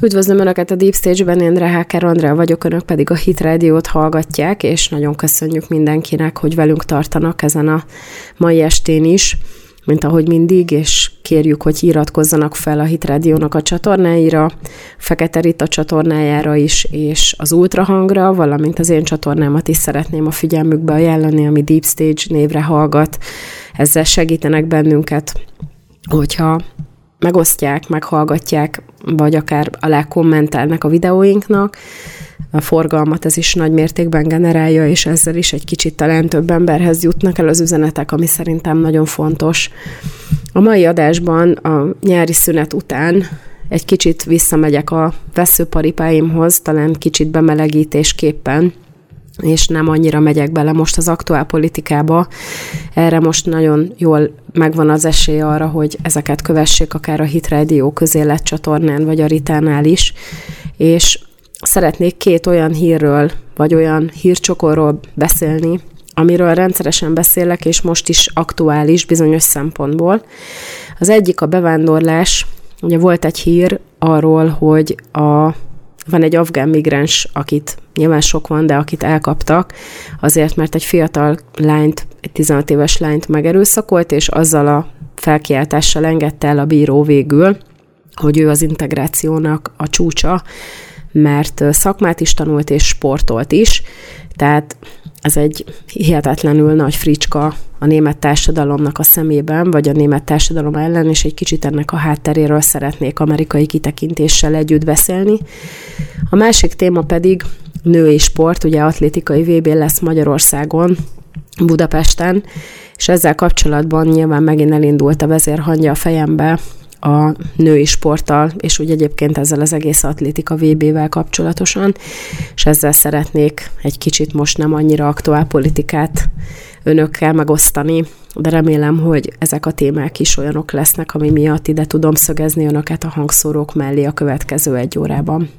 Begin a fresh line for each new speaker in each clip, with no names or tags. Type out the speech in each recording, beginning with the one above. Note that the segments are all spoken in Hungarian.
Üdvözlöm Önöket a Deep Stage-ben, én Reháker Andrea vagyok, Önök pedig a Hit Radio-t hallgatják, és nagyon köszönjük mindenkinek, hogy velünk tartanak ezen a mai estén is, mint ahogy mindig, és kérjük, hogy iratkozzanak fel a Hit Radio-nak a csatornáira, Fekete Rita csatornájára is, és az Ultrahangra, valamint az én csatornámat is szeretném a figyelmükbe ajánlani, ami Deep Stage névre hallgat. Ezzel segítenek bennünket, hogyha megosztják, meghallgatják, vagy akár alá kommentelnek a videóinknak. A forgalmat ez is nagy mértékben generálja, és ezzel is egy kicsit talán több emberhez jutnak el az üzenetek, ami szerintem nagyon fontos. A mai adásban a nyári szünet után egy kicsit visszamegyek a veszőparipáimhoz, talán kicsit bemelegítésképpen, és nem annyira megyek bele most az aktuál politikába. Erre most nagyon jól megvan az esély arra, hogy ezeket kövessék akár a Hit Radio közélet csatornán, vagy a Ritánál is, és szeretnék két olyan hírről, vagy olyan hírcsokorról beszélni, amiről rendszeresen beszélek, és most is aktuális bizonyos szempontból. Az egyik a bevándorlás, ugye volt egy hír arról, hogy a van egy afgán migráns, akit nyilván sok van, de akit elkaptak, azért, mert egy fiatal lányt, egy 16 éves lányt megerőszakolt, és azzal a felkiáltással engedte el a bíró végül, hogy ő az integrációnak a csúcsa, mert szakmát is tanult és sportolt is, tehát ez egy hihetetlenül nagy fricska a német társadalomnak a szemében, vagy a német társadalom ellen, és egy kicsit ennek a hátteréről szeretnék amerikai kitekintéssel együtt beszélni. A másik téma pedig női sport, ugye atlétikai VB lesz Magyarországon, Budapesten, és ezzel kapcsolatban nyilván megint elindult a vezérhangja a fejembe a női sporttal, és úgy egyébként ezzel az egész atlétika VB-vel kapcsolatosan, és ezzel szeretnék egy kicsit most nem annyira aktuál politikát önökkel megosztani, de remélem, hogy ezek a témák is olyanok lesznek, ami miatt ide tudom szögezni önöket a hangszórók mellé a következő egy órában.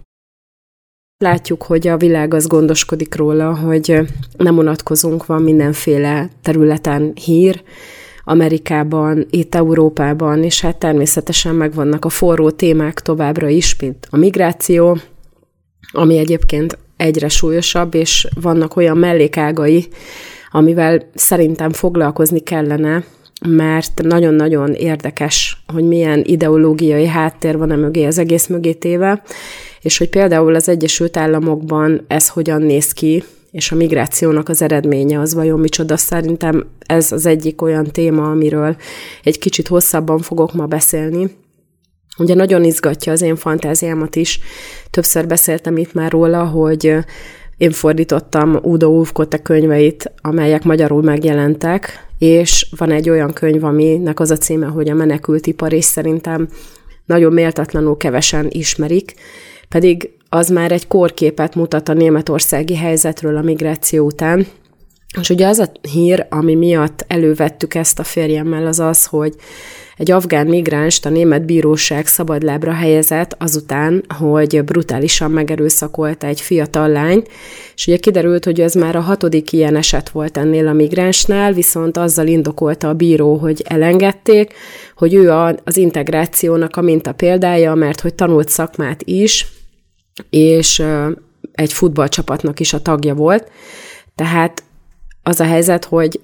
Látjuk, hogy a világ az gondoskodik róla, hogy nem unatkozunk, van mindenféle területen hír, Amerikában, itt Európában, és hát természetesen megvannak a forró témák továbbra is, mint a migráció, ami egyébként egyre súlyosabb, és vannak olyan mellékágai, amivel szerintem foglalkozni kellene, mert nagyon-nagyon érdekes, hogy milyen ideológiai háttér van a mögé, az egész mögé téve, és hogy például az Egyesült Államokban ez hogyan néz ki, és a migrációnak az eredménye az vajon micsoda. Szerintem ez az egyik olyan téma, amiről egy kicsit hosszabban fogok ma beszélni. Ugye nagyon izgatja az én fantáziámat is. Többször beszéltem itt már róla, hogy én fordítottam Udo Ulfkote könyveit, amelyek magyarul megjelentek, és van egy olyan könyv, aminek az a címe, hogy a menekült ipar, és szerintem nagyon méltatlanul kevesen ismerik, pedig az már egy kórképet mutat a németországi helyzetről a migráció után. És ugye az a hír, ami miatt elővettük ezt a férjemmel, az az, hogy egy afgán migránst a német bíróság szabadlábra helyezett azután, hogy brutálisan megerőszakolta egy fiatal lány, és ugye kiderült, hogy ez már a hatodik ilyen eset volt ennél a migránsnál, viszont azzal indokolta a bíró, hogy elengedték, hogy ő az integrációnak a minta példája, mert hogy tanult szakmát is, és egy futballcsapatnak is a tagja volt. Tehát az a helyzet, hogy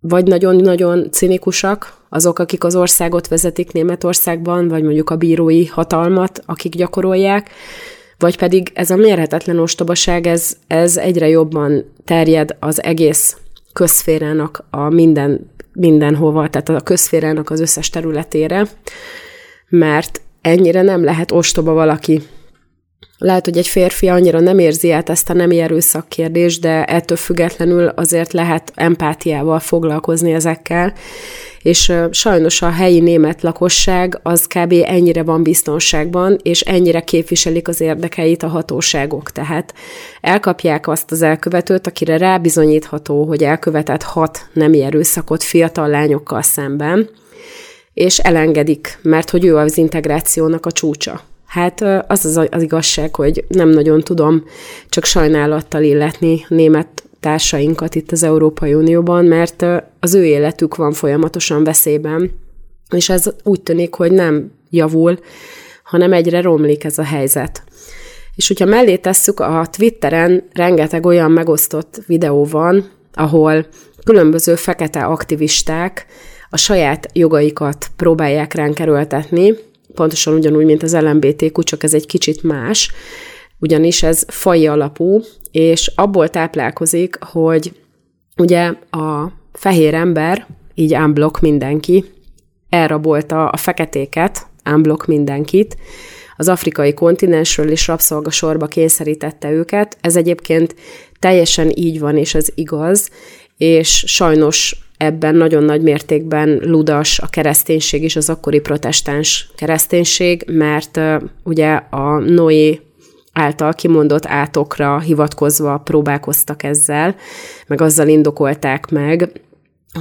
vagy nagyon-nagyon cinikusak azok, akik az országot vezetik Németországban, vagy mondjuk a bírói hatalmat, akik gyakorolják, vagy pedig ez a mérhetetlen ostobaság, ez, ez egyre jobban terjed az egész közférának a minden, mindenhova, tehát a közférának az összes területére, mert ennyire nem lehet ostoba valaki, lehet, hogy egy férfi annyira nem érzi át ezt a nemi erőszak kérdést, de ettől függetlenül azért lehet empátiával foglalkozni ezekkel, és sajnos a helyi német lakosság az kb. ennyire van biztonságban, és ennyire képviselik az érdekeit a hatóságok. Tehát elkapják azt az elkövetőt, akire rábizonyítható, hogy elkövetett hat nemi erőszakot fiatal lányokkal szemben, és elengedik, mert hogy ő az integrációnak a csúcsa. Hát az az, az igazság, hogy nem nagyon tudom csak sajnálattal illetni német társainkat itt az Európai Unióban, mert az ő életük van folyamatosan veszélyben, és ez úgy tűnik, hogy nem javul, hanem egyre romlik ez a helyzet. És hogyha mellé tesszük, a Twitteren rengeteg olyan megosztott videó van, ahol különböző fekete aktivisták a saját jogaikat próbálják ránk erőltetni, pontosan ugyanúgy, mint az LMBTQ, csak ez egy kicsit más, ugyanis ez fai alapú, és abból táplálkozik, hogy ugye a fehér ember, így unblock mindenki, elrabolta a feketéket, unblock mindenkit, az afrikai kontinensről is rabszolgasorba kényszerítette őket. Ez egyébként teljesen így van, és ez igaz, és sajnos ebben nagyon nagy mértékben ludas a kereszténység is, az akkori protestáns kereszténység, mert ugye a Noé által kimondott átokra hivatkozva próbálkoztak ezzel, meg azzal indokolták meg,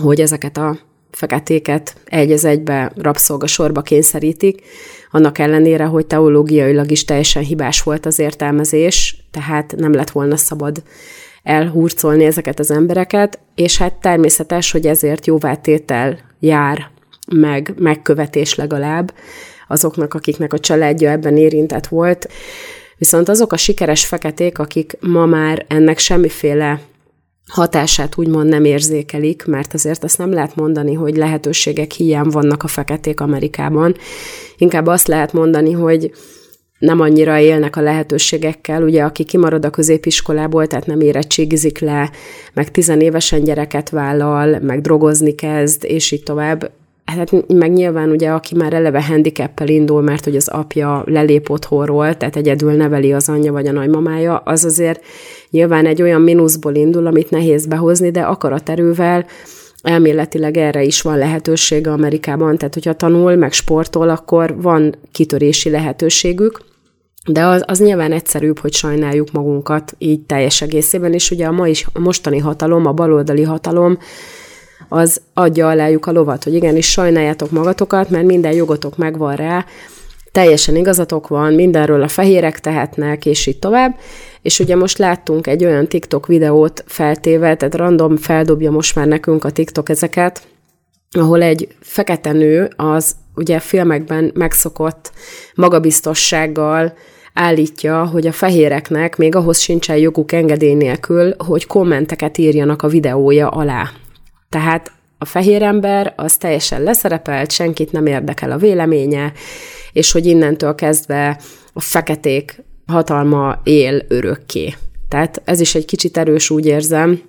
hogy ezeket a feketéket egy az egybe rabszolgasorba kényszerítik, annak ellenére, hogy teológiailag is teljesen hibás volt az értelmezés, tehát nem lett volna szabad elhurcolni ezeket az embereket, és hát természetes, hogy ezért jóvátétel jár, meg megkövetés legalább azoknak, akiknek a családja ebben érintett volt. Viszont azok a sikeres feketék, akik ma már ennek semmiféle hatását úgymond nem érzékelik, mert azért azt nem lehet mondani, hogy lehetőségek hiány vannak a feketék Amerikában. Inkább azt lehet mondani, hogy nem annyira élnek a lehetőségekkel, ugye aki kimarad a középiskolából, tehát nem érettségizik le, meg tizenévesen gyereket vállal, meg drogozni kezd, és így tovább, Hát meg nyilván ugye, aki már eleve handicappel indul, mert hogy az apja lelép otthonról, tehát egyedül neveli az anyja vagy a nagymamája, az azért nyilván egy olyan mínuszból indul, amit nehéz behozni, de akaraterővel elméletileg erre is van lehetősége Amerikában, tehát hogyha tanul, meg sportol, akkor van kitörési lehetőségük, de az, az nyilván egyszerűbb, hogy sajnáljuk magunkat így teljes egészében, és ugye a, ma is, a mostani hatalom, a baloldali hatalom, az adja alájuk a lovat, hogy igenis sajnáljátok magatokat, mert minden jogotok megvan rá, teljesen igazatok van, mindenről a fehérek tehetnek, és így tovább. És ugye most láttunk egy olyan TikTok videót feltéve, tehát random feldobja most már nekünk a TikTok ezeket, ahol egy fekete nő az ugye filmekben megszokott magabiztossággal állítja, hogy a fehéreknek még ahhoz sincsen joguk engedély nélkül, hogy kommenteket írjanak a videója alá. Tehát a fehér ember az teljesen leszerepelt, senkit nem érdekel a véleménye, és hogy innentől kezdve a feketék hatalma él örökké. Tehát ez is egy kicsit erős, úgy érzem.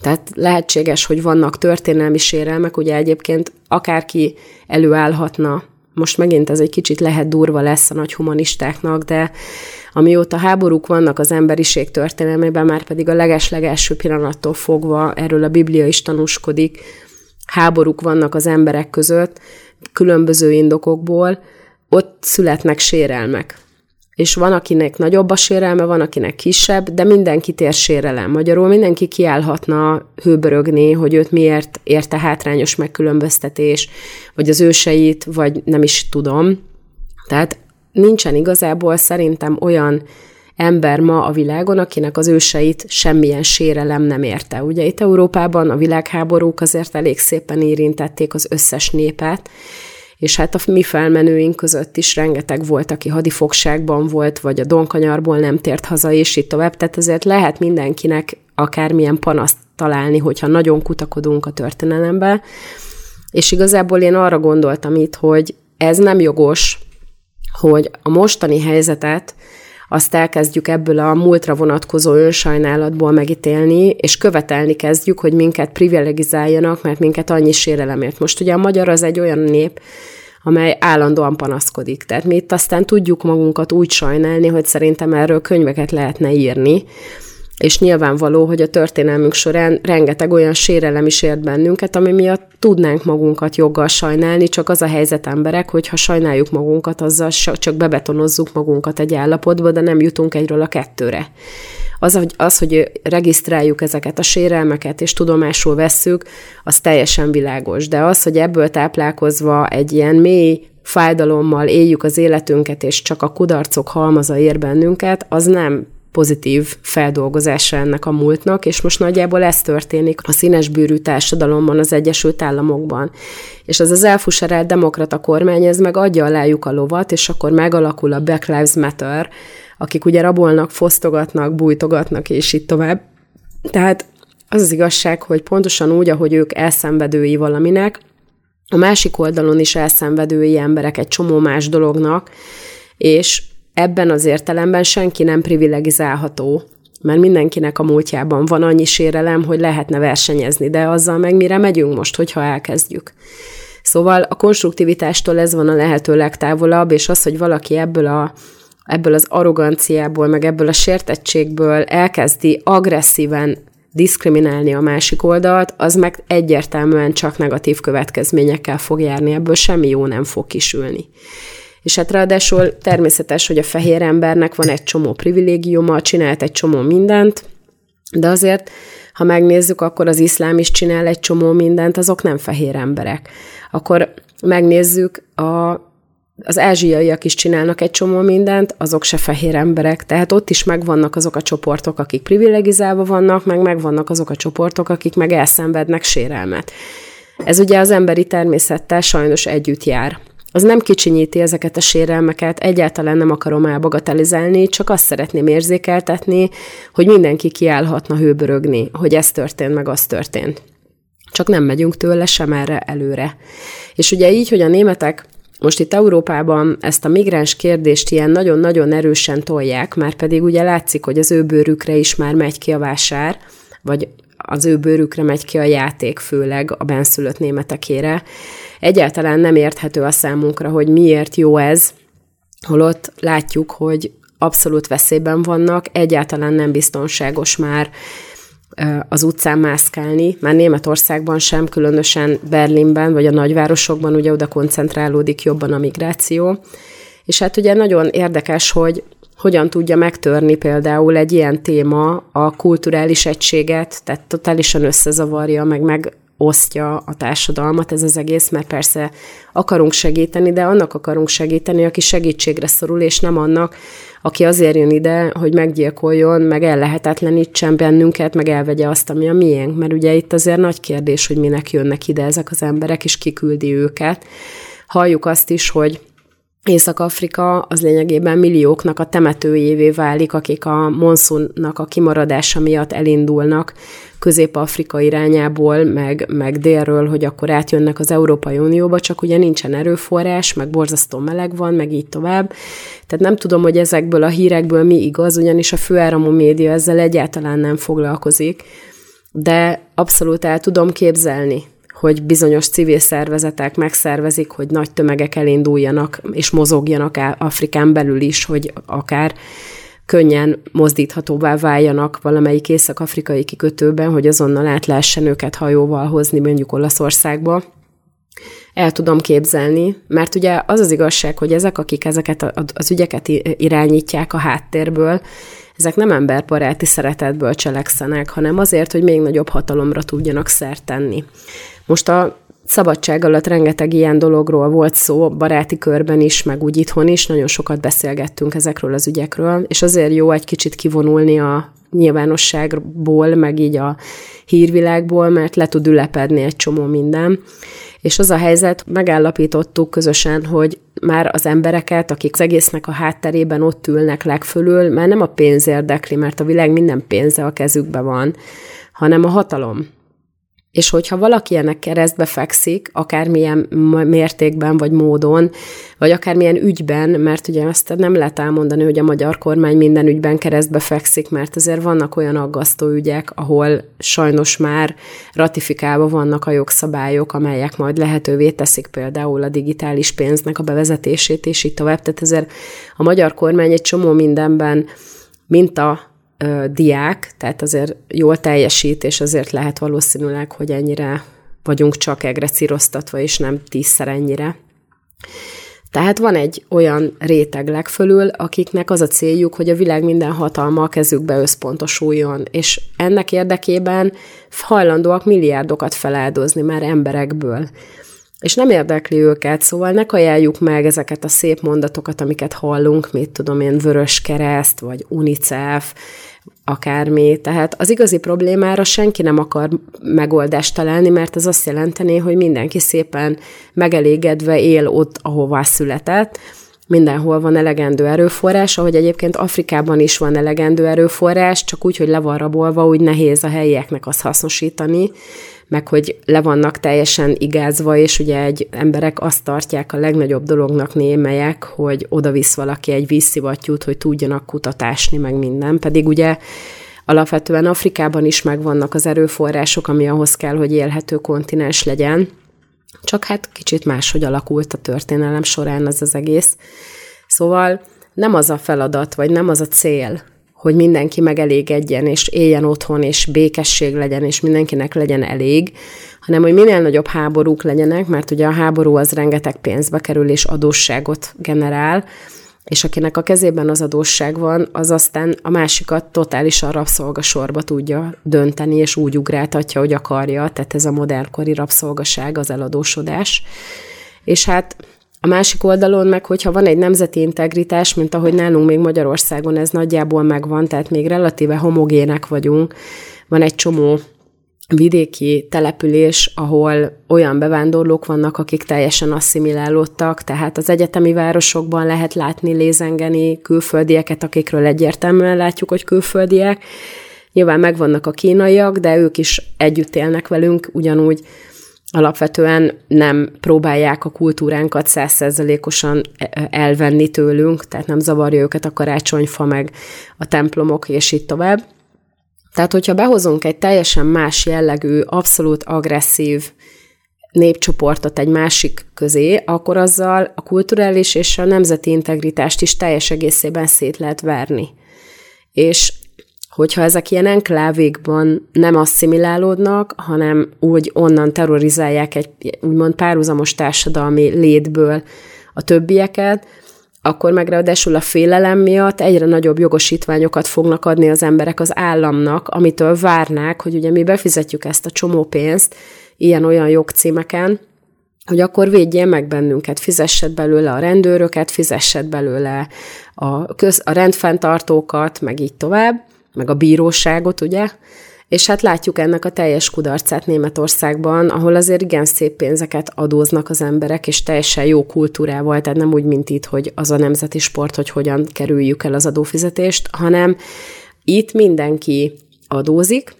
Tehát lehetséges, hogy vannak történelmi sérelmek, ugye egyébként akárki előállhatna, most megint ez egy kicsit lehet durva lesz a nagy humanistáknak, de amióta háborúk vannak az emberiség történelmében, már pedig a leges-legelső pillanattól fogva erről a Biblia is tanúskodik, háborúk vannak az emberek között, különböző indokokból, ott születnek sérelmek. És van, akinek nagyobb a sérelme, van, akinek kisebb, de mindenki tér sérelem. Magyarul mindenki kiállhatna hőbörögni, hogy őt miért érte hátrányos megkülönböztetés, vagy az őseit, vagy nem is tudom. Tehát nincsen igazából szerintem olyan ember ma a világon, akinek az őseit semmilyen sérelem nem érte. Ugye itt Európában a világháborúk azért elég szépen érintették az összes népet, és hát a mi felmenőink között is rengeteg volt, aki hadifogságban volt, vagy a donkanyarból nem tért haza, és itt tovább. Tehát ezért lehet mindenkinek akármilyen panaszt találni, hogyha nagyon kutakodunk a történelembe. És igazából én arra gondoltam itt, hogy ez nem jogos, hogy a mostani helyzetet azt elkezdjük ebből a múltra vonatkozó önsajnálatból megítélni, és követelni kezdjük, hogy minket privilegizáljanak, mert minket annyi sérelemért. Most ugye a magyar az egy olyan nép, amely állandóan panaszkodik. Tehát mi itt aztán tudjuk magunkat úgy sajnálni, hogy szerintem erről könyveket lehetne írni, és nyilvánvaló, hogy a történelmünk során rengeteg olyan sérelem is ért bennünket, ami miatt tudnánk magunkat joggal sajnálni, csak az a helyzet emberek, hogy ha sajnáljuk magunkat, azzal csak bebetonozzuk magunkat egy állapotba, de nem jutunk egyről a kettőre. Az, hogy, az, hogy regisztráljuk ezeket a sérelmeket, és tudomásul vesszük, az teljesen világos. De az, hogy ebből táplálkozva egy ilyen mély fájdalommal éljük az életünket, és csak a kudarcok halmaza ér bennünket, az nem pozitív feldolgozása ennek a múltnak, és most nagyjából ez történik a színesbőrű társadalomban az Egyesült Államokban. És az az elfuserált demokrata kormány, ez meg adja alájuk a lovat, és akkor megalakul a Black Lives Matter, akik ugye rabolnak, fosztogatnak, bújtogatnak, és így tovább. Tehát az az igazság, hogy pontosan úgy, ahogy ők elszenvedői valaminek, a másik oldalon is elszenvedői emberek egy csomó más dolognak, és ebben az értelemben senki nem privilegizálható, mert mindenkinek a múltjában van annyi sérelem, hogy lehetne versenyezni, de azzal meg mire megyünk most, hogyha elkezdjük. Szóval a konstruktivitástól ez van a lehető legtávolabb, és az, hogy valaki ebből a ebből az arroganciából, meg ebből a sértettségből elkezdi agresszíven diszkriminálni a másik oldalt, az meg egyértelműen csak negatív következményekkel fog járni, ebből semmi jó nem fog kisülni. És hát ráadásul természetes, hogy a fehér embernek van egy csomó privilégiuma, csinált egy csomó mindent, de azért, ha megnézzük, akkor az iszlám is csinál egy csomó mindent, azok nem fehér emberek. Akkor megnézzük, a, az ázsiaiak is csinálnak egy csomó mindent, azok se fehér emberek. Tehát ott is megvannak azok a csoportok, akik privilegizálva vannak, meg megvannak azok a csoportok, akik meg elszenvednek sérelmet. Ez ugye az emberi természettel sajnos együtt jár az nem kicsinyíti ezeket a sérelmeket, egyáltalán nem akarom elbagatelizálni, csak azt szeretném érzékeltetni, hogy mindenki kiállhatna hőbörögni, hogy ez történt, meg az történt. Csak nem megyünk tőle sem erre előre. És ugye így, hogy a németek most itt Európában ezt a migráns kérdést ilyen nagyon-nagyon erősen tolják, már pedig ugye látszik, hogy az ő bőrükre is már megy ki a vásár, vagy az ő bőrükre megy ki a játék, főleg a benszülött németekére. Egyáltalán nem érthető a számunkra, hogy miért jó ez, holott látjuk, hogy abszolút veszélyben vannak, egyáltalán nem biztonságos már az utcán mászkálni, már Németországban sem, különösen Berlinben, vagy a nagyvárosokban, ugye oda koncentrálódik jobban a migráció. És hát ugye nagyon érdekes, hogy hogyan tudja megtörni például egy ilyen téma a kulturális egységet, tehát totálisan összezavarja, meg megosztja a társadalmat ez az egész, mert persze akarunk segíteni, de annak akarunk segíteni, aki segítségre szorul, és nem annak, aki azért jön ide, hogy meggyilkoljon, meg ellehetetlenítsen bennünket, meg elvegye azt, ami a miénk. Mert ugye itt azért nagy kérdés, hogy minek jönnek ide ezek az emberek, és kiküldi őket. Halljuk azt is, hogy Észak-Afrika az lényegében millióknak a temetőjévé válik, akik a monszunnak a kimaradása miatt elindulnak Közép-Afrika irányából, meg, meg délről, hogy akkor átjönnek az Európai Unióba, csak ugye nincsen erőforrás, meg borzasztó meleg van, meg így tovább. Tehát nem tudom, hogy ezekből a hírekből mi igaz, ugyanis a főáramú média ezzel egyáltalán nem foglalkozik, de abszolút el tudom képzelni, hogy bizonyos civil szervezetek megszervezik, hogy nagy tömegek elinduljanak és mozogjanak Afrikán belül is, hogy akár könnyen mozdíthatóvá váljanak valamelyik észak-afrikai kikötőben, hogy azonnal át lehessen őket hajóval hozni mondjuk Olaszországba. El tudom képzelni, mert ugye az az igazság, hogy ezek, akik ezeket az ügyeket irányítják a háttérből, ezek nem emberbaráti szeretetből cselekszenek, hanem azért, hogy még nagyobb hatalomra tudjanak szert tenni. Most a szabadság alatt rengeteg ilyen dologról volt szó, baráti körben is, meg úgy itthon is, nagyon sokat beszélgettünk ezekről az ügyekről, és azért jó egy kicsit kivonulni a nyilvánosságból, meg így a hírvilágból, mert le tud ülepedni egy csomó minden. És az a helyzet, megállapítottuk közösen, hogy már az embereket, akik az egésznek a hátterében ott ülnek legfölül, már nem a pénz érdekli, mert a világ minden pénze a kezükben van, hanem a hatalom. És hogyha valaki ennek keresztbe fekszik, akármilyen mértékben vagy módon, vagy akármilyen ügyben, mert ugye azt nem lehet elmondani, hogy a magyar kormány minden ügyben keresztbe fekszik, mert azért vannak olyan aggasztó ügyek, ahol sajnos már ratifikálva vannak a jogszabályok, amelyek majd lehetővé teszik például a digitális pénznek a bevezetését, és így tovább. Tehát ezért a magyar kormány egy csomó mindenben mint a diák, tehát azért jól teljesít, és azért lehet valószínűleg, hogy ennyire vagyunk csak egrecíroztatva, és nem tízszer ennyire. Tehát van egy olyan réteg legfölül, akiknek az a céljuk, hogy a világ minden hatalma a kezükbe összpontosuljon, és ennek érdekében hajlandóak milliárdokat feláldozni már emberekből. és nem érdekli őket, szóval ne kajáljuk meg ezeket a szép mondatokat, amiket hallunk, mit tudom én, Vörös Kereszt, vagy UNICEF, akármi. Tehát az igazi problémára senki nem akar megoldást találni, mert ez azt jelenteni, hogy mindenki szépen megelégedve él ott, ahová született, mindenhol van elegendő erőforrás, ahogy egyébként Afrikában is van elegendő erőforrás, csak úgy, hogy le van rabolva, úgy nehéz a helyieknek azt hasznosítani, meg hogy le vannak teljesen igázva, és ugye egy emberek azt tartják a legnagyobb dolognak némelyek, hogy oda visz valaki egy vízszivattyút, hogy tudjanak kutatásni, meg minden, pedig ugye alapvetően Afrikában is megvannak az erőforrások, ami ahhoz kell, hogy élhető kontinens legyen, csak hát kicsit máshogy alakult a történelem során az az egész. Szóval nem az a feladat, vagy nem az a cél, hogy mindenki megelégedjen, és éljen otthon, és békesség legyen, és mindenkinek legyen elég, hanem hogy minél nagyobb háborúk legyenek, mert ugye a háború az rengeteg pénzbe kerül, és adósságot generál, és akinek a kezében az adósság van, az aztán a másikat totálisan rabszolgasorba tudja dönteni, és úgy ugráltatja, hogy akarja, tehát ez a modernkori rabszolgaság, az eladósodás. És hát a másik oldalon meg, hogyha van egy nemzeti integritás, mint ahogy nálunk még Magyarországon ez nagyjából megvan, tehát még relatíve homogének vagyunk, van egy csomó vidéki település, ahol olyan bevándorlók vannak, akik teljesen asszimilálódtak, tehát az egyetemi városokban lehet látni, lézengeni külföldieket, akikről egyértelműen látjuk, hogy külföldiek. Nyilván megvannak a kínaiak, de ők is együtt élnek velünk, ugyanúgy alapvetően nem próbálják a kultúránkat százszerzelékosan elvenni tőlünk, tehát nem zavarja őket a karácsonyfa, meg a templomok, és így tovább. Tehát, hogyha behozunk egy teljesen más jellegű, abszolút agresszív népcsoportot egy másik közé, akkor azzal a kulturális és a nemzeti integritást is teljes egészében szét lehet verni. És hogyha ezek ilyen enklávékban nem asszimilálódnak, hanem úgy onnan terrorizálják egy úgymond párhuzamos társadalmi létből a többieket, akkor meg ráadásul a félelem miatt egyre nagyobb jogosítványokat fognak adni az emberek az államnak, amitől várnák, hogy ugye mi befizetjük ezt a csomó pénzt ilyen-olyan jogcímeken, hogy akkor védjen meg bennünket, fizessed belőle a rendőröket, fizessed belőle a, köz, a rendfenntartókat, meg így tovább, meg a bíróságot, ugye? És hát látjuk ennek a teljes kudarcát Németországban, ahol azért igen szép pénzeket adóznak az emberek, és teljesen jó kultúrával, tehát nem úgy, mint itt, hogy az a nemzeti sport, hogy hogyan kerüljük el az adófizetést, hanem itt mindenki adózik,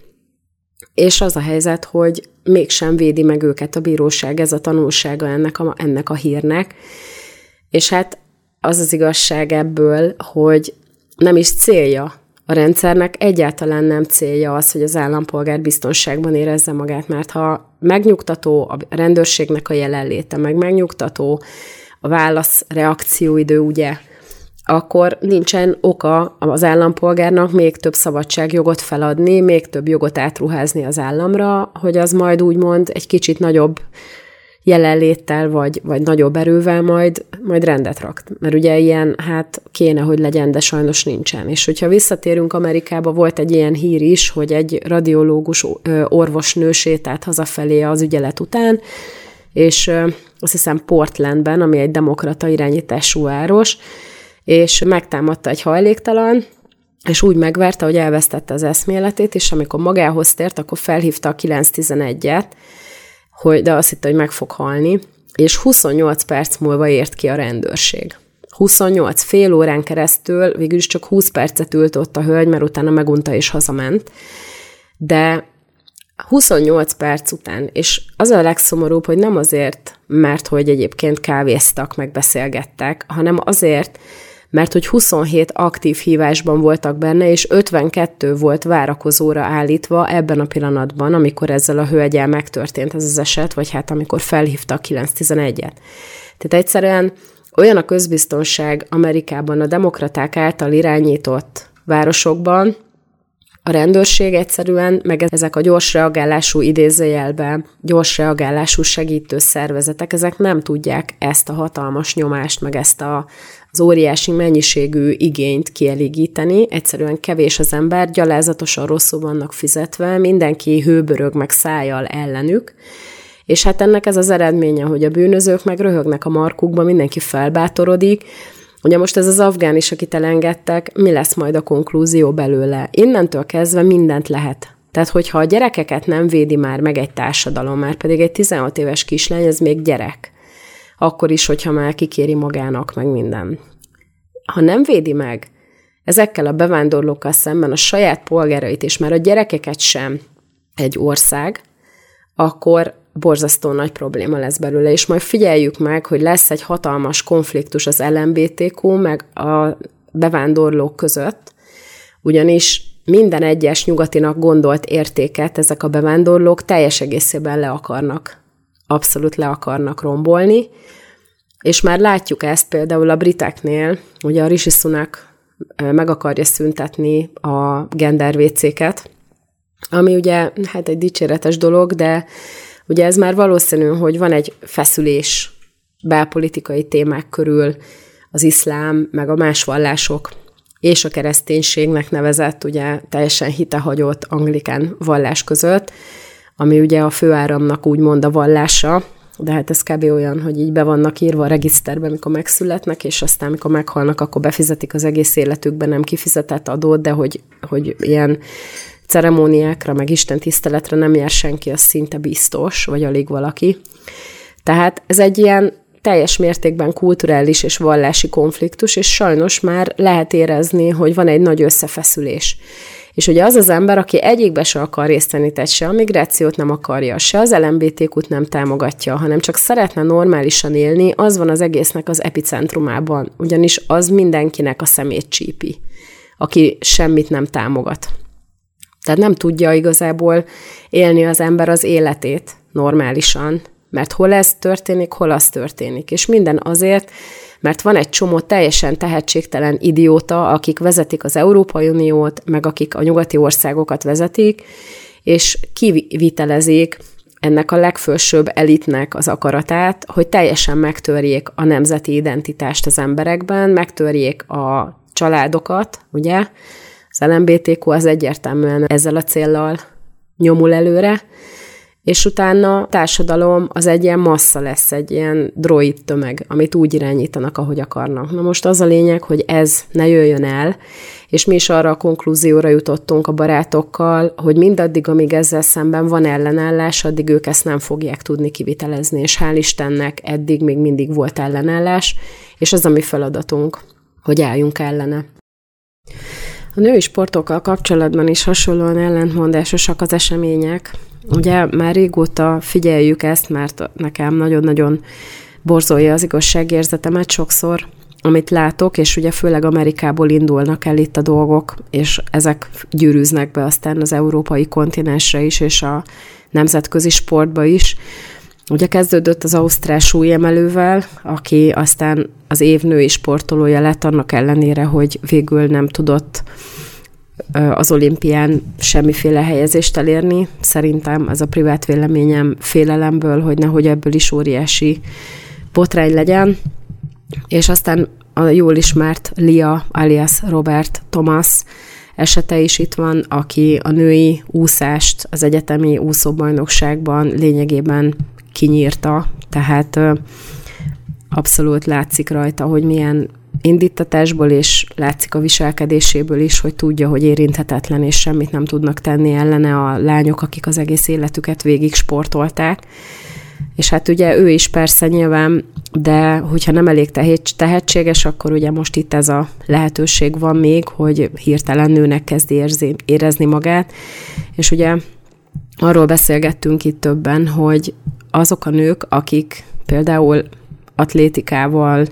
és az a helyzet, hogy mégsem védi meg őket a bíróság, ez a tanulsága ennek a, ennek a hírnek. És hát az az igazság ebből, hogy nem is célja a rendszernek egyáltalán nem célja az, hogy az állampolgár biztonságban érezze magát, mert ha megnyugtató a rendőrségnek a jelenléte, meg megnyugtató a válasz reakcióidő, ugye, akkor nincsen oka az állampolgárnak még több szabadságjogot feladni, még több jogot átruházni az államra, hogy az majd úgymond egy kicsit nagyobb jelenléttel, vagy, vagy nagyobb erővel majd, majd rendet rak. Mert ugye ilyen, hát kéne, hogy legyen, de sajnos nincsen. És hogyha visszatérünk Amerikába, volt egy ilyen hír is, hogy egy radiológus orvosnő sétált hazafelé az ügyelet után, és azt hiszem Portlandben, ami egy demokrata irányítású város, és megtámadta egy hajléktalan, és úgy megverte, hogy elvesztette az eszméletét, és amikor magához tért, akkor felhívta a 911-et, hogy, de azt hitte, hogy meg fog halni, és 28 perc múlva ért ki a rendőrség. 28 fél órán keresztül, végül is csak 20 percet ült ott a hölgy, mert utána megunta és hazament. De 28 perc után, és az a legszomorúbb, hogy nem azért, mert hogy egyébként kávéztak, meg beszélgettek, hanem azért, mert hogy 27 aktív hívásban voltak benne, és 52 volt várakozóra állítva ebben a pillanatban, amikor ezzel a hölgyel megtörtént ez az eset, vagy hát amikor felhívta a 911-et. Tehát egyszerűen olyan a közbiztonság Amerikában a demokraták által irányított városokban, a rendőrség egyszerűen, meg ezek a gyors reagálású idézőjelben, gyors reagálású segítő szervezetek, ezek nem tudják ezt a hatalmas nyomást, meg ezt a, az óriási mennyiségű igényt kielégíteni. Egyszerűen kevés az ember, gyalázatosan rosszul vannak fizetve, mindenki hőbörög meg szájjal ellenük, És hát ennek ez az eredménye, hogy a bűnözők meg röhögnek a markukba, mindenki felbátorodik, Ugye most ez az afgán is, akit elengedtek, mi lesz majd a konklúzió belőle? Innentől kezdve mindent lehet. Tehát, hogyha a gyerekeket nem védi már meg egy társadalom, már pedig egy 16 éves kislány, ez még gyerek. Akkor is, hogyha már kikéri magának, meg minden. Ha nem védi meg ezekkel a bevándorlókkal szemben a saját polgárait, és már a gyerekeket sem egy ország, akkor borzasztó nagy probléma lesz belőle, és majd figyeljük meg, hogy lesz egy hatalmas konfliktus az LMBTQ meg a bevándorlók között, ugyanis minden egyes nyugatinak gondolt értéket ezek a bevándorlók teljes egészében le akarnak, abszolút le akarnak rombolni, és már látjuk ezt például a briteknél, ugye a Rishi Sunak meg akarja szüntetni a gendervécéket, ami ugye hát egy dicséretes dolog, de ugye ez már valószínű, hogy van egy feszülés belpolitikai témák körül, az iszlám, meg a más vallások és a kereszténységnek nevezett, ugye teljesen hitehagyott anglikán vallás között, ami ugye a főáramnak úgymond a vallása, de hát ez kb. olyan, hogy így be vannak írva a regiszterbe, mikor megszületnek, és aztán, mikor meghalnak, akkor befizetik az egész életükben nem kifizetett adót, de hogy, hogy ilyen ceremóniákra, meg Isten tiszteletre nem jár senki, az szinte biztos, vagy alig valaki. Tehát ez egy ilyen teljes mértékben kulturális és vallási konfliktus, és sajnos már lehet érezni, hogy van egy nagy összefeszülés. És ugye az az ember, aki egyikbe se akar részt venni, tehát se a migrációt nem akarja, se az LMBTQ-t nem támogatja, hanem csak szeretne normálisan élni, az van az egésznek az epicentrumában, ugyanis az mindenkinek a szemét csípi, aki semmit nem támogat. Tehát nem tudja igazából élni az ember az életét normálisan, mert hol ez történik, hol az történik. És minden azért, mert van egy csomó teljesen tehetségtelen idióta, akik vezetik az Európai Uniót, meg akik a nyugati országokat vezetik, és kivitelezik ennek a legfősőbb elitnek az akaratát, hogy teljesen megtörjék a nemzeti identitást az emberekben, megtörjék a családokat, ugye? Az LMBTQ az egyértelműen ezzel a céllal nyomul előre, és utána a társadalom az egy ilyen massza lesz, egy ilyen droid tömeg, amit úgy irányítanak, ahogy akarnak. Na most az a lényeg, hogy ez ne jöjjön el, és mi is arra a konklúzióra jutottunk a barátokkal, hogy mindaddig, amíg ezzel szemben van ellenállás, addig ők ezt nem fogják tudni kivitelezni, és hál' Istennek eddig még mindig volt ellenállás, és az a mi feladatunk, hogy álljunk ellene. A női sportokkal kapcsolatban is hasonlóan ellentmondásosak az események. Ugye már régóta figyeljük ezt, mert nekem nagyon-nagyon borzolja az igazságérzetemet sokszor, amit látok, és ugye főleg Amerikából indulnak el itt a dolgok, és ezek gyűrűznek be aztán az európai kontinensre is, és a nemzetközi sportba is. Ugye kezdődött az Ausztrál súlyemelővel, aki aztán az év női sportolója lett, annak ellenére, hogy végül nem tudott az olimpián semmiféle helyezést elérni. Szerintem ez a privát véleményem félelemből, hogy nehogy ebből is óriási botrány legyen. És aztán a jól ismert Lia alias Robert Thomas esete is itt van, aki a női úszást az egyetemi úszóbajnokságban lényegében kinyírta, tehát abszolút látszik rajta, hogy milyen indítatásból, és látszik a viselkedéséből is, hogy tudja, hogy érinthetetlen, és semmit nem tudnak tenni ellene a lányok, akik az egész életüket végig sportolták. És hát ugye ő is persze nyilván, de hogyha nem elég tehetséges, akkor ugye most itt ez a lehetőség van még, hogy hirtelen nőnek kezdi érzi, érezni magát. És ugye arról beszélgettünk itt többen, hogy azok a nők, akik például atlétikával,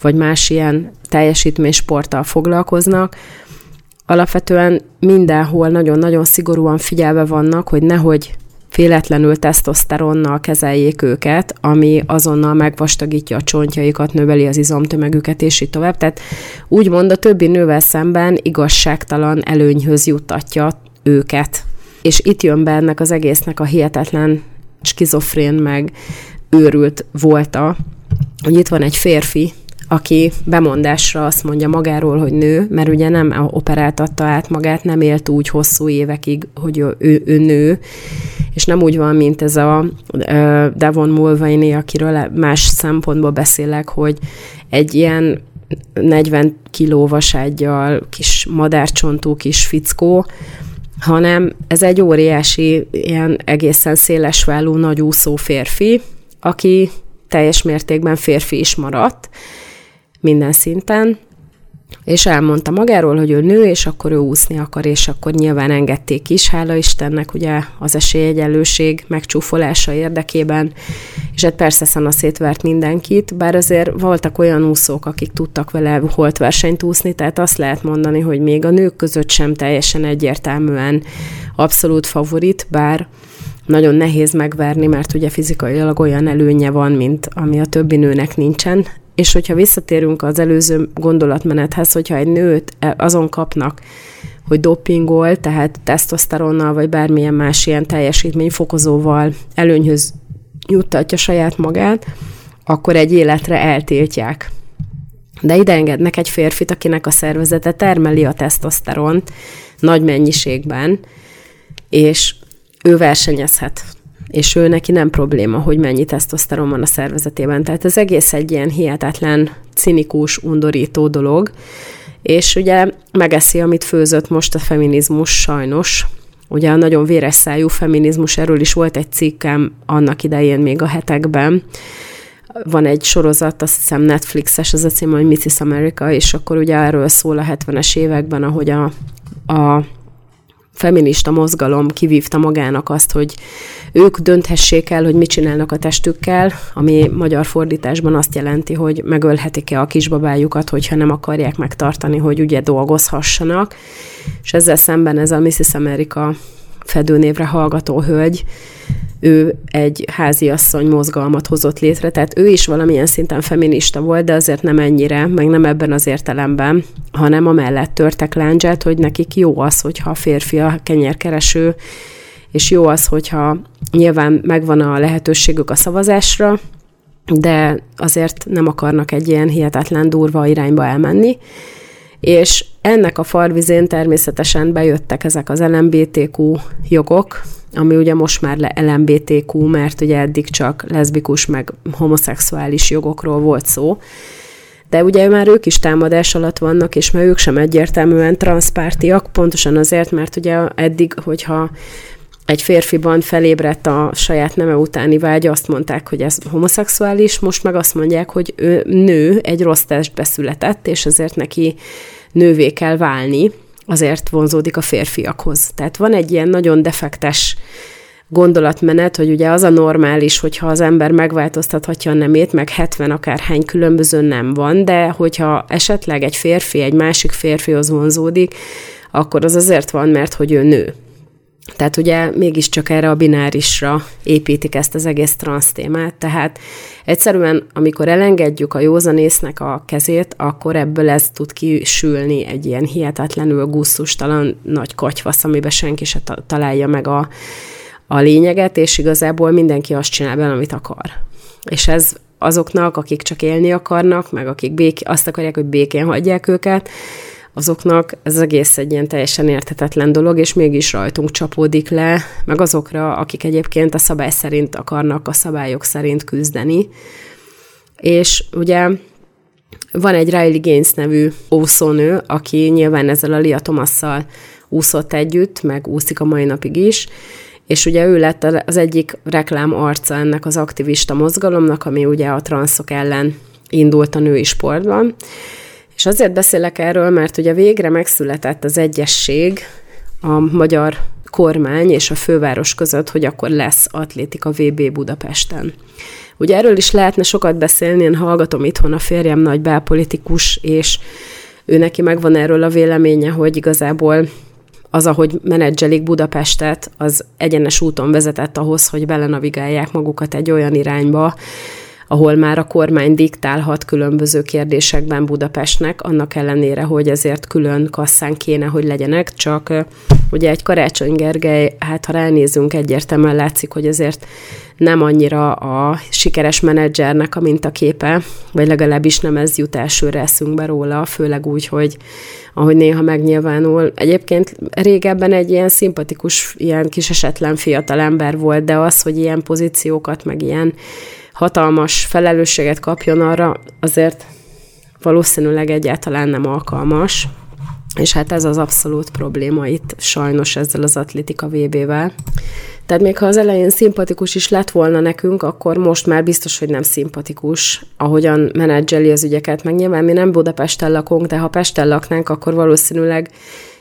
vagy más ilyen teljesítménysporttal foglalkoznak, alapvetően mindenhol nagyon-nagyon szigorúan figyelve vannak, hogy nehogy féletlenül tesztoszteronnal kezeljék őket, ami azonnal megvastagítja a csontjaikat, növeli az izomtömegüket, és így tovább. Tehát úgymond a többi nővel szemben igazságtalan előnyhöz juttatja őket. És itt jön be ennek az egésznek a hihetetlen skizofrén meg őrült volta, hogy itt van egy férfi, aki bemondásra azt mondja magáról, hogy nő, mert ugye nem operáltatta át magát, nem élt úgy hosszú évekig, hogy ő, ő, ő nő, és nem úgy van, mint ez a Devon Mulvaney, akiről más szempontból beszélek, hogy egy ilyen 40 kiló vasággyal, kis madárcsontú kis fickó, hanem ez egy óriási, ilyen egészen szélesvállú, nagy úszó férfi, aki teljes mértékben férfi is maradt minden szinten, és elmondta magáról, hogy ő nő, és akkor ő úszni akar, és akkor nyilván engedték is, hála Istennek, ugye az esélyegyenlőség megcsúfolása érdekében, és hát persze szana szétvert mindenkit, bár azért voltak olyan úszók, akik tudtak vele holt versenyt úszni, tehát azt lehet mondani, hogy még a nők között sem teljesen egyértelműen abszolút favorit, bár nagyon nehéz megverni, mert ugye fizikailag olyan előnye van, mint ami a többi nőnek nincsen, és hogyha visszatérünk az előző gondolatmenethez, hogyha egy nőt e, azon kapnak, hogy dopingol, tehát tesztoszteronnal, vagy bármilyen más ilyen teljesítményfokozóval előnyhöz juttatja saját magát, akkor egy életre eltiltják. De ide engednek egy férfit, akinek a szervezete termeli a tesztoszteront nagy mennyiségben, és ő versenyezhet és ő neki nem probléma, hogy mennyi tesztoszteron van a szervezetében. Tehát ez egész egy ilyen hihetetlen, cinikus, undorító dolog, és ugye megeszi, amit főzött most a feminizmus sajnos. Ugye a nagyon véres szájú feminizmus, erről is volt egy cikkem annak idején még a hetekben, van egy sorozat, azt hiszem Netflixes, az a cím, hogy Mrs. America, és akkor ugye erről szól a 70-es években, ahogy a, a feminista mozgalom kivívta magának azt, hogy ők dönthessék el, hogy mit csinálnak a testükkel, ami magyar fordításban azt jelenti, hogy megölhetik-e a kisbabájukat, hogyha nem akarják megtartani, hogy ugye dolgozhassanak. És ezzel szemben ez a Mrs. America fedőnévre hallgató hölgy, ő egy háziasszony mozgalmat hozott létre, tehát ő is valamilyen szinten feminista volt, de azért nem ennyire, meg nem ebben az értelemben, hanem amellett törtek láncsát, hogy nekik jó az, hogyha a férfi a kenyérkereső, és jó az, hogyha nyilván megvan a lehetőségük a szavazásra, de azért nem akarnak egy ilyen hihetetlen durva irányba elmenni. És ennek a farvizén természetesen bejöttek ezek az LMBTQ jogok, ami ugye most már le LMBTQ, mert ugye eddig csak leszbikus meg homoszexuális jogokról volt szó, de ugye már ők is támadás alatt vannak, és már ők sem egyértelműen transzpártiak, pontosan azért, mert ugye eddig, hogyha egy férfiban felébredt a saját neme utáni vágy, azt mondták, hogy ez homoszexuális, most meg azt mondják, hogy ő nő, egy rossz testbe született, és ezért neki nővé kell válni, azért vonzódik a férfiakhoz. Tehát van egy ilyen nagyon defektes gondolatmenet, hogy ugye az a normális, hogyha az ember megváltoztathatja a nemét, meg 70 akárhány különböző nem van, de hogyha esetleg egy férfi egy másik férfihoz vonzódik, akkor az azért van, mert hogy ő nő. Tehát ugye mégiscsak erre a binárisra építik ezt az egész transz témát, tehát egyszerűen, amikor elengedjük a józanésznek a kezét, akkor ebből ez tud kisülni egy ilyen hihetetlenül gusztustalan nagy katyvasz, amiben senki se találja meg a, a lényeget, és igazából mindenki azt csinál bele, amit akar. És ez azoknak, akik csak élni akarnak, meg akik bék, azt akarják, hogy békén hagyják őket, azoknak ez egész egy ilyen teljesen érthetetlen dolog, és mégis rajtunk csapódik le, meg azokra, akik egyébként a szabály szerint akarnak a szabályok szerint küzdeni. És ugye van egy Riley Gaines nevű úszónő, aki nyilván ezzel a Lia Thomasszal úszott együtt, meg úszik a mai napig is, és ugye ő lett az egyik reklám arca ennek az aktivista mozgalomnak, ami ugye a transzok ellen indult a női sportban. És azért beszélek erről, mert ugye végre megszületett az egyesség a magyar kormány és a főváros között, hogy akkor lesz atlétika VB Budapesten. Ugye erről is lehetne sokat beszélni, én hallgatom itthon a férjem nagy belpolitikus, és ő neki megvan erről a véleménye, hogy igazából az, ahogy menedzselik Budapestet, az egyenes úton vezetett ahhoz, hogy belenavigálják magukat egy olyan irányba, ahol már a kormány diktálhat különböző kérdésekben Budapestnek, annak ellenére, hogy ezért külön kasszán kéne, hogy legyenek, csak Ugye egy Karácsony Gergely, hát ha ránézünk, egyértelműen látszik, hogy azért nem annyira a sikeres menedzsernek a mintaképe, vagy legalábbis nem ez jut elsőre eszünkbe róla, főleg úgy, hogy ahogy néha megnyilvánul. Egyébként régebben egy ilyen szimpatikus, ilyen kis esetlen fiatal ember volt, de az, hogy ilyen pozíciókat, meg ilyen hatalmas felelősséget kapjon arra, azért valószínűleg egyáltalán nem alkalmas. És hát ez az abszolút probléma itt sajnos ezzel az atlétika VB-vel. Tehát még ha az elején szimpatikus is lett volna nekünk, akkor most már biztos, hogy nem szimpatikus, ahogyan menedzseli az ügyeket. Meg nyilván mi nem Budapesten lakunk, de ha Pesten laknánk, akkor valószínűleg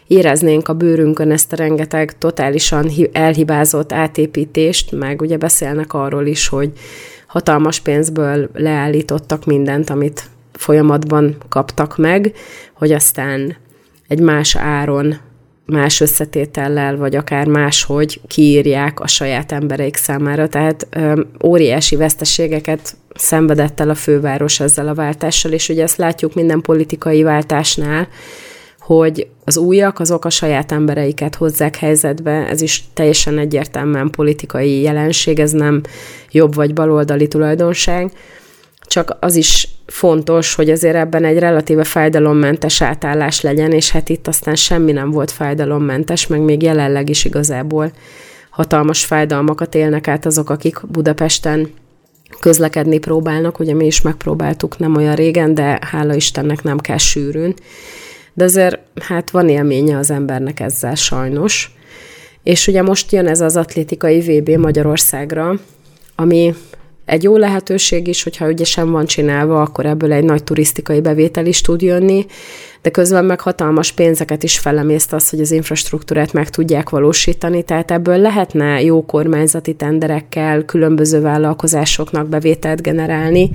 éreznénk a bőrünkön ezt a rengeteg totálisan elhibázott átépítést, meg ugye beszélnek arról is, hogy hatalmas pénzből leállítottak mindent, amit folyamatban kaptak meg, hogy aztán egy más áron, más összetétellel, vagy akár máshogy kiírják a saját embereik számára. Tehát ö, óriási veszteségeket szenvedett el a főváros ezzel a váltással, és ugye ezt látjuk minden politikai váltásnál, hogy az újak azok a saját embereiket hozzák helyzetbe, ez is teljesen egyértelműen politikai jelenség, ez nem jobb vagy baloldali tulajdonság, csak az is fontos, hogy azért ebben egy relatíve fájdalommentes átállás legyen, és hát itt aztán semmi nem volt fájdalommentes, meg még jelenleg is igazából hatalmas fájdalmakat élnek át azok, akik Budapesten közlekedni próbálnak, ugye mi is megpróbáltuk nem olyan régen, de hála Istennek nem kell sűrűn. De azért hát van élménye az embernek ezzel sajnos. És ugye most jön ez az atlétikai VB Magyarországra, ami egy jó lehetőség is, hogyha ügyesen van csinálva, akkor ebből egy nagy turisztikai bevétel is tud jönni, de közben meg hatalmas pénzeket is felemészt az, hogy az infrastruktúrát meg tudják valósítani, tehát ebből lehetne jó kormányzati tenderekkel, különböző vállalkozásoknak bevételt generálni,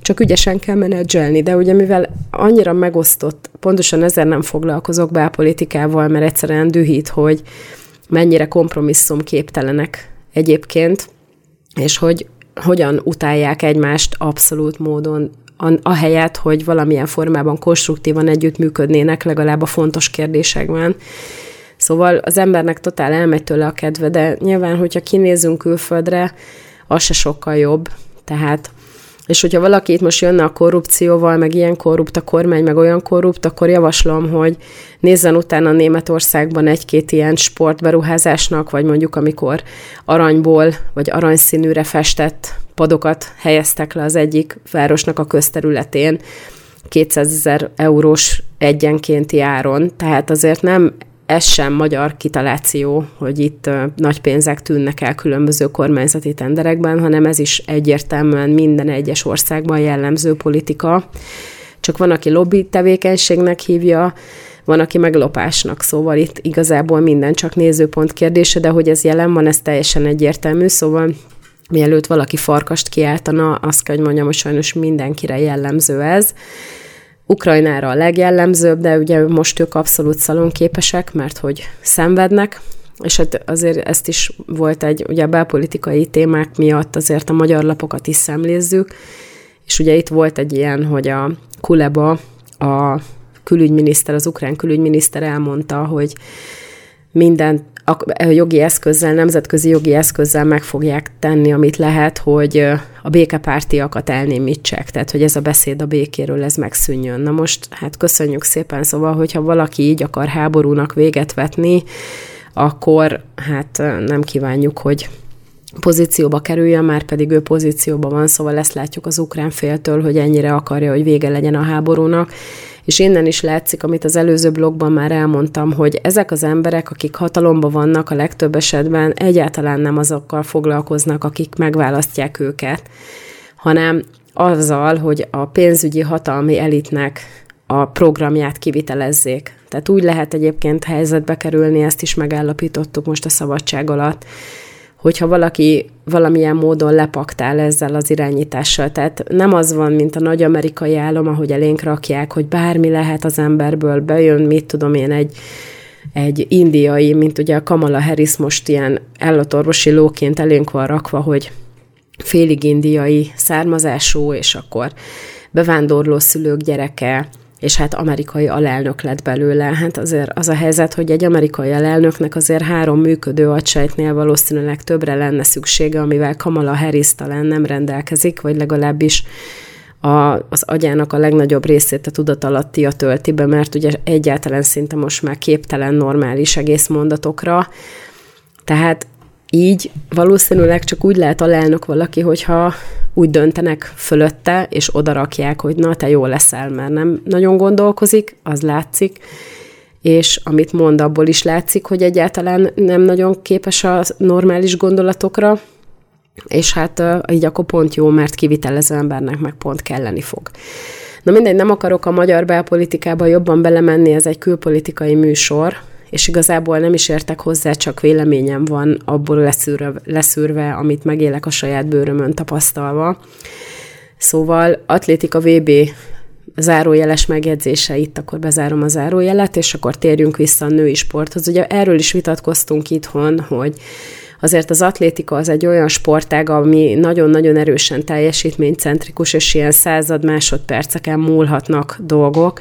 csak ügyesen kell menedzselni, de ugye mivel annyira megosztott, pontosan ezzel nem foglalkozok belpolitikával, mert egyszerűen dühít, hogy mennyire kompromisszum képtelenek egyébként, és hogy hogyan utálják egymást abszolút módon, ahelyett, hogy valamilyen formában konstruktívan együttműködnének legalább a fontos kérdésekben. Szóval az embernek totál elmegy tőle a kedve, de nyilván, hogyha kinézünk külföldre, az se sokkal jobb. Tehát és hogyha valaki itt most jönne a korrupcióval, meg ilyen korrupt a kormány, meg olyan korrupt, akkor javaslom, hogy nézzen utána Németországban egy-két ilyen sportberuházásnak, vagy mondjuk amikor aranyból, vagy aranyszínűre festett padokat helyeztek le az egyik városnak a közterületén, 200 ezer eurós egyenkénti áron, tehát azért nem ez sem magyar kitaláció, hogy itt nagy pénzek tűnnek el különböző kormányzati tenderekben, hanem ez is egyértelműen minden egyes országban jellemző politika. Csak van, aki lobby tevékenységnek hívja, van, aki meglopásnak, szóval itt igazából minden csak nézőpont kérdése, de hogy ez jelen van, ez teljesen egyértelmű, szóval mielőtt valaki farkast kiáltana, azt kell, hogy mondjam, hogy sajnos mindenkire jellemző ez. Ukrajnára a legjellemzőbb, de ugye most ők abszolút szalonképesek, mert hogy szenvednek, és hát azért ezt is volt egy, ugye a belpolitikai témák miatt azért a magyar lapokat is szemlézzük, és ugye itt volt egy ilyen, hogy a Kuleba, a külügyminiszter, az ukrán külügyminiszter elmondta, hogy minden a jogi eszközzel, nemzetközi jogi eszközzel meg fogják tenni, amit lehet, hogy a békepártiakat elnémítsek, tehát hogy ez a beszéd a békéről, ez megszűnjön. Na most, hát köszönjük szépen, szóval, hogyha valaki így akar háborúnak véget vetni, akkor hát nem kívánjuk, hogy pozícióba kerüljön, már pedig ő pozícióban van, szóval ezt látjuk az ukrán féltől, hogy ennyire akarja, hogy vége legyen a háborúnak, és innen is látszik, amit az előző blogban már elmondtam, hogy ezek az emberek, akik hatalomban vannak a legtöbb esetben, egyáltalán nem azokkal foglalkoznak, akik megválasztják őket, hanem azzal, hogy a pénzügyi hatalmi elitnek a programját kivitelezzék. Tehát úgy lehet egyébként helyzetbe kerülni, ezt is megállapítottuk most a szabadság alatt, hogyha valaki valamilyen módon lepaktál ezzel az irányítással. Tehát nem az van, mint a nagy amerikai állam, ahogy elénk rakják, hogy bármi lehet az emberből, bejön, mit tudom én, egy, egy indiai, mint ugye a Kamala Harris most ilyen állatorvosi lóként elénk van rakva, hogy félig indiai származású, és akkor bevándorló szülők gyereke, és hát amerikai alelnök lett belőle. Hát azért az a helyzet, hogy egy amerikai alelnöknek azért három működő agysejtnél valószínűleg többre lenne szüksége, amivel Kamala Harris talán nem rendelkezik, vagy legalábbis a, az agyának a legnagyobb részét a tudatalattia tölti be, mert ugye egyáltalán szinte most már képtelen normális egész mondatokra. Tehát így valószínűleg csak úgy lehet alelnök valaki, hogyha úgy döntenek fölötte, és odarakják, hogy na, te jó leszel, mert nem nagyon gondolkozik, az látszik, és amit mond, abból is látszik, hogy egyáltalán nem nagyon képes a normális gondolatokra, és hát így akkor pont jó, mert kivitelező embernek meg pont kelleni fog. Na mindegy, nem akarok a magyar belpolitikába jobban belemenni, ez egy külpolitikai műsor, és igazából nem is értek hozzá, csak véleményem van abból leszűrve, leszűrve amit megélek a saját bőrömön tapasztalva. Szóval atlétika VB zárójeles megjegyzése itt, akkor bezárom a zárójelet, és akkor térjünk vissza a női sporthoz. Ugye erről is vitatkoztunk itthon, hogy azért az atlétika az egy olyan sportág, ami nagyon-nagyon erősen teljesítménycentrikus, és ilyen század másodperceken múlhatnak dolgok,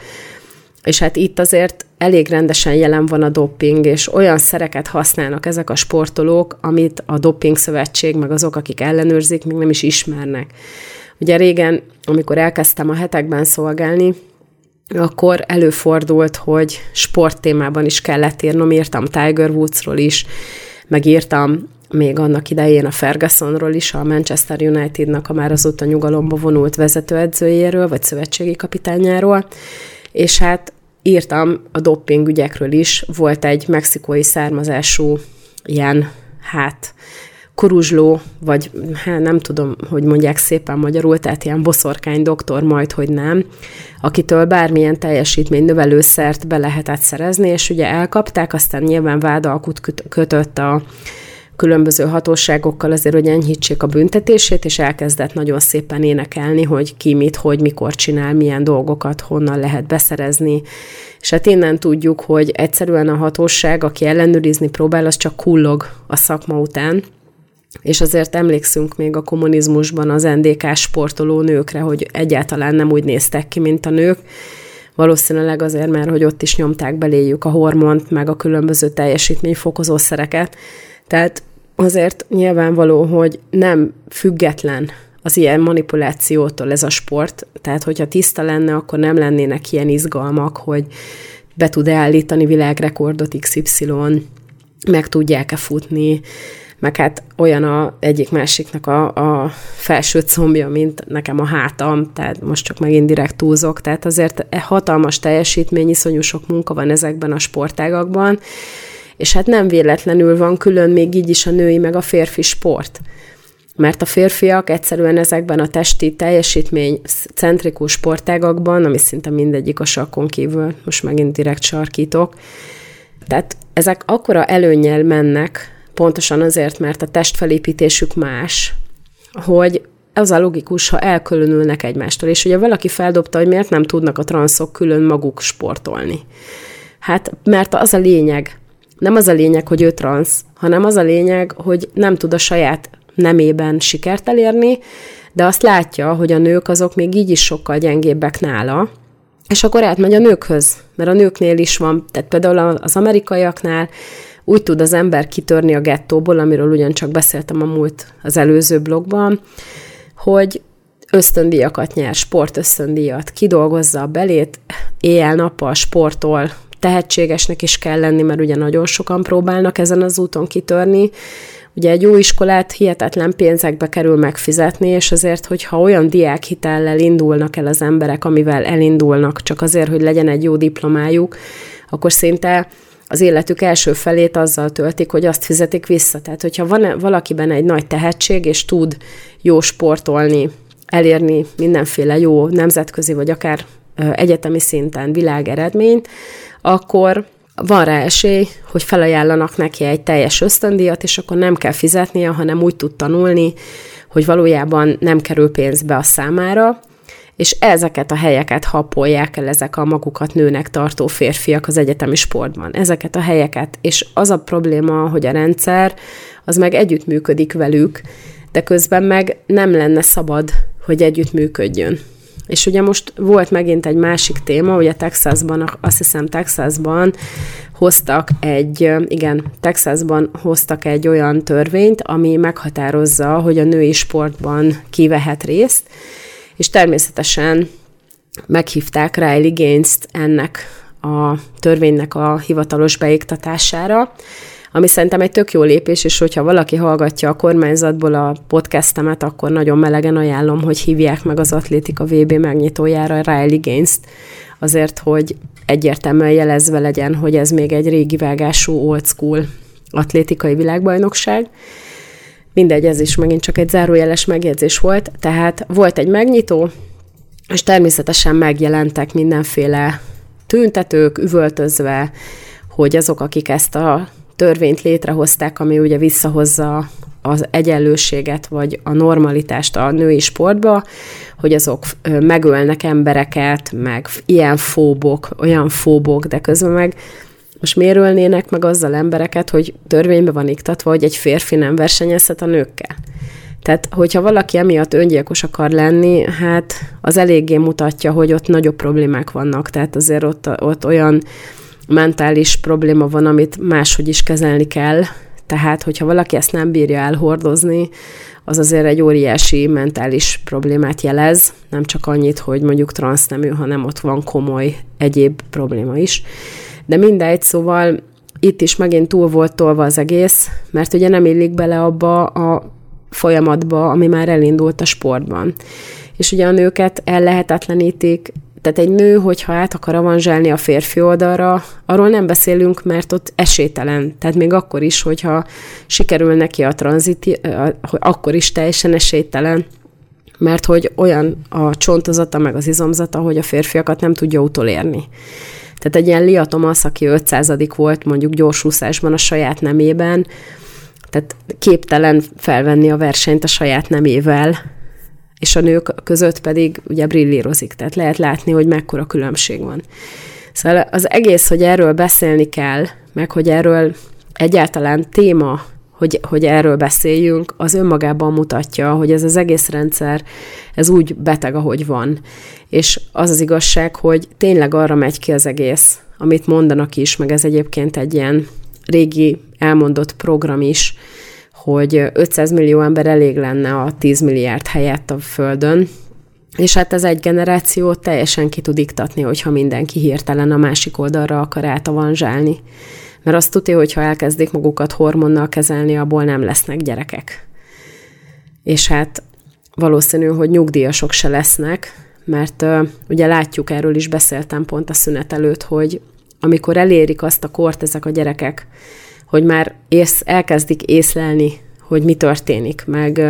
és hát itt azért elég rendesen jelen van a doping, és olyan szereket használnak ezek a sportolók, amit a doping szövetség, meg azok, akik ellenőrzik, még nem is ismernek. Ugye régen, amikor elkezdtem a hetekben szolgálni, akkor előfordult, hogy sporttémában is kellett írnom, írtam Tiger Woodsról is, megírtam még annak idején a Fergusonról is, a Manchester Unitednak a már azóta nyugalomba vonult vezetőedzőjéről, vagy szövetségi kapitányáról, és hát írtam a dopping ügyekről is, volt egy mexikói származású ilyen, hát, koruzsló, vagy hát nem tudom, hogy mondják szépen magyarul, tehát ilyen boszorkány doktor, majd, hogy nem, akitől bármilyen teljesítmény növelőszert be lehetett szerezni, és ugye elkapták, aztán nyilván vádalkut kötött a különböző hatóságokkal azért, hogy enyhítsék a büntetését, és elkezdett nagyon szépen énekelni, hogy ki mit, hogy, mikor csinál, milyen dolgokat, honnan lehet beszerezni. És hát innen tudjuk, hogy egyszerűen a hatóság, aki ellenőrizni próbál, az csak kullog a szakma után, és azért emlékszünk még a kommunizmusban az NDK sportoló nőkre, hogy egyáltalán nem úgy néztek ki, mint a nők, valószínűleg azért, mert hogy ott is nyomták beléjük a hormont, meg a különböző teljesítményfokozó szereket, tehát azért nyilvánvaló, hogy nem független az ilyen manipulációtól ez a sport, tehát hogyha tiszta lenne, akkor nem lennének ilyen izgalmak, hogy be tud állítani világrekordot XY, meg tudják-e futni, meg hát olyan a egyik másiknak a, a felső combja, mint nekem a hátam, tehát most csak megint direkt túlzok, tehát azért hatalmas teljesítmény, iszonyú sok munka van ezekben a sportágakban, és hát nem véletlenül van külön még így is a női meg a férfi sport. Mert a férfiak egyszerűen ezekben a testi teljesítmény centrikus sportágakban, ami szinte mindegyik a sarkon kívül, most megint direkt sarkítok, tehát ezek akkora előnyel mennek, pontosan azért, mert a testfelépítésük más, hogy az a logikus, ha elkülönülnek egymástól. És ugye valaki feldobta, hogy miért nem tudnak a transzok külön maguk sportolni. Hát, mert az a lényeg, nem az a lényeg, hogy ő transz, hanem az a lényeg, hogy nem tud a saját nemében sikert elérni, de azt látja, hogy a nők azok még így is sokkal gyengébbek nála, és akkor átmegy a nőkhöz, mert a nőknél is van, tehát például az amerikaiaknál úgy tud az ember kitörni a gettóból, amiről ugyancsak beszéltem a múlt az előző blogban, hogy ösztöndíjakat nyer, sport ösztöndíjat, kidolgozza a belét, éjjel-nappal sportol, tehetségesnek is kell lenni, mert ugye nagyon sokan próbálnak ezen az úton kitörni. Ugye egy jó iskolát hihetetlen pénzekbe kerül megfizetni, és azért, hogyha olyan diákhitellel indulnak el az emberek, amivel elindulnak, csak azért, hogy legyen egy jó diplomájuk, akkor szinte az életük első felét azzal töltik, hogy azt fizetik vissza. Tehát, hogyha van valakiben egy nagy tehetség, és tud jó sportolni, elérni mindenféle jó nemzetközi, vagy akár egyetemi szinten világeredményt, akkor van rá esély, hogy felajánlanak neki egy teljes ösztöndíjat, és akkor nem kell fizetnie, hanem úgy tud tanulni, hogy valójában nem kerül pénzbe a számára, és ezeket a helyeket hapolják el ezek a magukat nőnek tartó férfiak az egyetemi sportban. Ezeket a helyeket, és az a probléma, hogy a rendszer az meg együttműködik velük, de közben meg nem lenne szabad, hogy együttműködjön. És ugye most volt megint egy másik téma, ugye Texasban, azt hiszem Texasban hoztak egy, igen, Texasban hoztak egy olyan törvényt, ami meghatározza, hogy a női sportban kivehet részt, és természetesen meghívták Riley Gaines-t ennek a törvénynek a hivatalos beiktatására, ami szerintem egy tök jó lépés, és hogyha valaki hallgatja a kormányzatból a podcastemet, akkor nagyon melegen ajánlom, hogy hívják meg az Atlétika VB megnyitójára Riley Gaines-t, azért, hogy egyértelműen jelezve legyen, hogy ez még egy régi vágású old school atlétikai világbajnokság. Mindegy, ez is megint csak egy zárójeles megjegyzés volt. Tehát volt egy megnyitó, és természetesen megjelentek mindenféle tüntetők, üvöltözve, hogy azok, akik ezt a törvényt létrehozták, ami ugye visszahozza az egyenlőséget, vagy a normalitást a női sportba, hogy azok megölnek embereket, meg ilyen fóbok, olyan fóbok, de közben meg most miért ölnének meg azzal embereket, hogy törvénybe van iktatva, hogy egy férfi nem versenyezhet a nőkkel? Tehát, hogyha valaki emiatt öngyilkos akar lenni, hát az eléggé mutatja, hogy ott nagyobb problémák vannak. Tehát azért ott, ott olyan mentális probléma van, amit máshogy is kezelni kell. Tehát, hogyha valaki ezt nem bírja elhordozni, az azért egy óriási mentális problémát jelez, nem csak annyit, hogy mondjuk transznemű, hanem ott van komoly egyéb probléma is. De mindegy, szóval itt is megint túl volt tolva az egész, mert ugye nem illik bele abba a folyamatba, ami már elindult a sportban. És ugye a nőket ellehetetlenítik, tehát egy nő, hogyha át akar avanzsálni a férfi oldalra, arról nem beszélünk, mert ott esélytelen. Tehát még akkor is, hogyha sikerül neki a tranzit, akkor is teljesen esélytelen mert hogy olyan a csontozata, meg az izomzata, hogy a férfiakat nem tudja utolérni. Tehát egy ilyen Lia Thomas, aki 500 volt mondjuk gyorsúszásban a saját nemében, tehát képtelen felvenni a versenyt a saját nemével, és a nők között pedig ugye brillírozik, tehát lehet látni, hogy mekkora különbség van. Szóval az egész, hogy erről beszélni kell, meg hogy erről egyáltalán téma, hogy, hogy erről beszéljünk, az önmagában mutatja, hogy ez az egész rendszer, ez úgy beteg, ahogy van. És az az igazság, hogy tényleg arra megy ki az egész, amit mondanak is, meg ez egyébként egy ilyen régi elmondott program is, hogy 500 millió ember elég lenne a 10 milliárd helyett a Földön, és hát ez egy generációt teljesen ki tud iktatni, hogyha mindenki hirtelen a másik oldalra akar átavanzsálni. Mert azt tudja, hogy ha elkezdik magukat hormonnal kezelni, abból nem lesznek gyerekek. És hát valószínű, hogy nyugdíjasok se lesznek, mert uh, ugye látjuk, erről is beszéltem pont a szünet előtt, hogy amikor elérik azt a kort ezek a gyerekek, hogy már ész, elkezdik észlelni, hogy mi történik, meg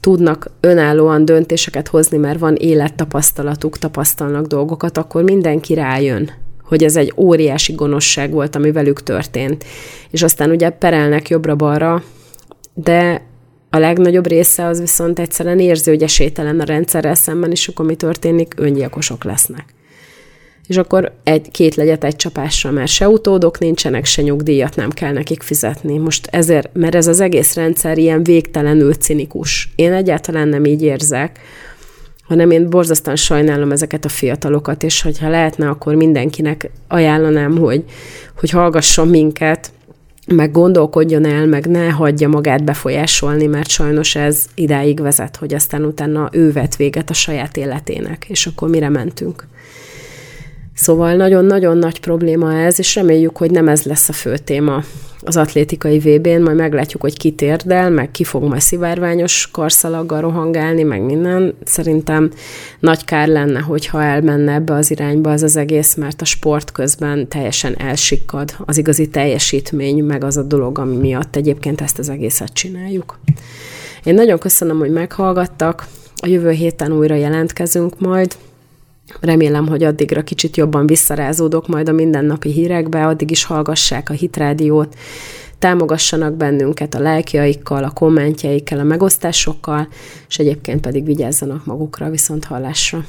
tudnak önállóan döntéseket hozni, mert van élettapasztalatuk, tapasztalnak dolgokat, akkor mindenki rájön, hogy ez egy óriási gonoszság volt, ami velük történt. És aztán ugye perelnek jobbra-balra, de a legnagyobb része az viszont egyszerűen érzi, hogy esélytelen a rendszerrel szemben, és akkor mi történik? Öngyilkosok lesznek és akkor egy, két legyet egy csapásra, mert se utódok nincsenek, se nyugdíjat nem kell nekik fizetni. Most ezért, mert ez az egész rendszer ilyen végtelenül cinikus. Én egyáltalán nem így érzek, hanem én borzasztóan sajnálom ezeket a fiatalokat, és hogyha lehetne, akkor mindenkinek ajánlanám, hogy, hogy hallgasson minket, meg gondolkodjon el, meg ne hagyja magát befolyásolni, mert sajnos ez idáig vezet, hogy aztán utána ő vet véget a saját életének, és akkor mire mentünk. Szóval nagyon-nagyon nagy probléma ez, és reméljük, hogy nem ez lesz a fő téma az atlétikai VB-n, majd meglátjuk, hogy ki térdel, meg ki fog majd szivárványos karszalaggal rohangálni, meg minden. Szerintem nagy kár lenne, hogyha elmenne ebbe az irányba az az egész, mert a sport közben teljesen elsikkad az igazi teljesítmény, meg az a dolog, ami miatt egyébként ezt az egészet csináljuk. Én nagyon köszönöm, hogy meghallgattak. A jövő héten újra jelentkezünk majd. Remélem, hogy addigra kicsit jobban visszarázódok majd a mindennapi hírekbe, addig is hallgassák a hitrádiót, támogassanak bennünket a lelkiaikkal, a kommentjeikkel, a megosztásokkal, és egyébként pedig vigyázzanak magukra viszont hallásra.